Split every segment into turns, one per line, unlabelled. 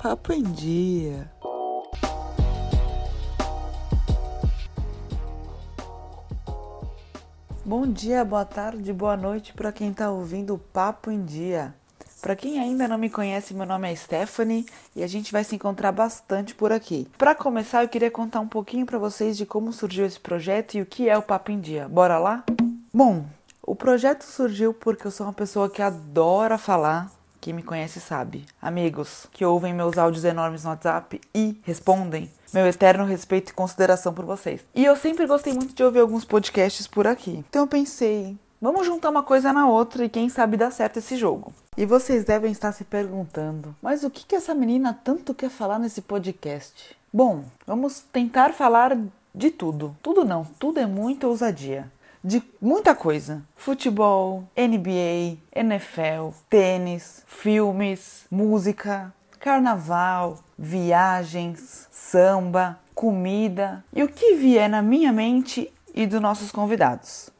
Papo em Dia. Bom dia, boa tarde, boa noite para quem está ouvindo o Papo em Dia. Para quem ainda não me conhece, meu nome é Stephanie e a gente vai se encontrar bastante por aqui. Para começar, eu queria contar um pouquinho para vocês de como surgiu esse projeto e o que é o Papo em Dia. Bora lá? Bom, o projeto surgiu porque eu sou uma pessoa que adora falar. Quem me conhece sabe. Amigos que ouvem meus áudios enormes no WhatsApp e respondem, meu eterno respeito e consideração por vocês. E eu sempre gostei muito de ouvir alguns podcasts por aqui. Então eu pensei, vamos juntar uma coisa na outra e quem sabe dar certo esse jogo. E vocês devem estar se perguntando, mas o que, que essa menina tanto quer falar nesse podcast? Bom, vamos tentar falar de tudo. Tudo não, tudo é muita ousadia. De muita coisa: futebol, NBA, NFL, tênis, filmes, música, carnaval, viagens, samba, comida e o que vier na minha mente e dos nossos convidados.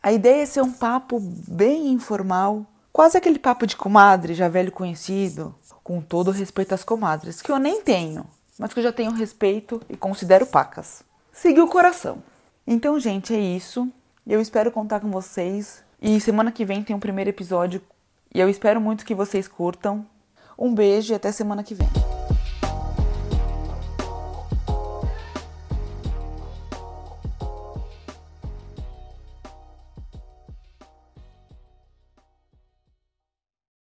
A ideia é ser um papo bem informal, Quase aquele papo de comadre, já velho conhecido, com todo respeito às comadres, que eu nem tenho, mas que eu já tenho respeito e considero pacas. Segui o coração. Então, gente, é isso. Eu espero contar com vocês. E semana que vem tem um primeiro episódio. E eu espero muito que vocês curtam. Um beijo e até semana que vem.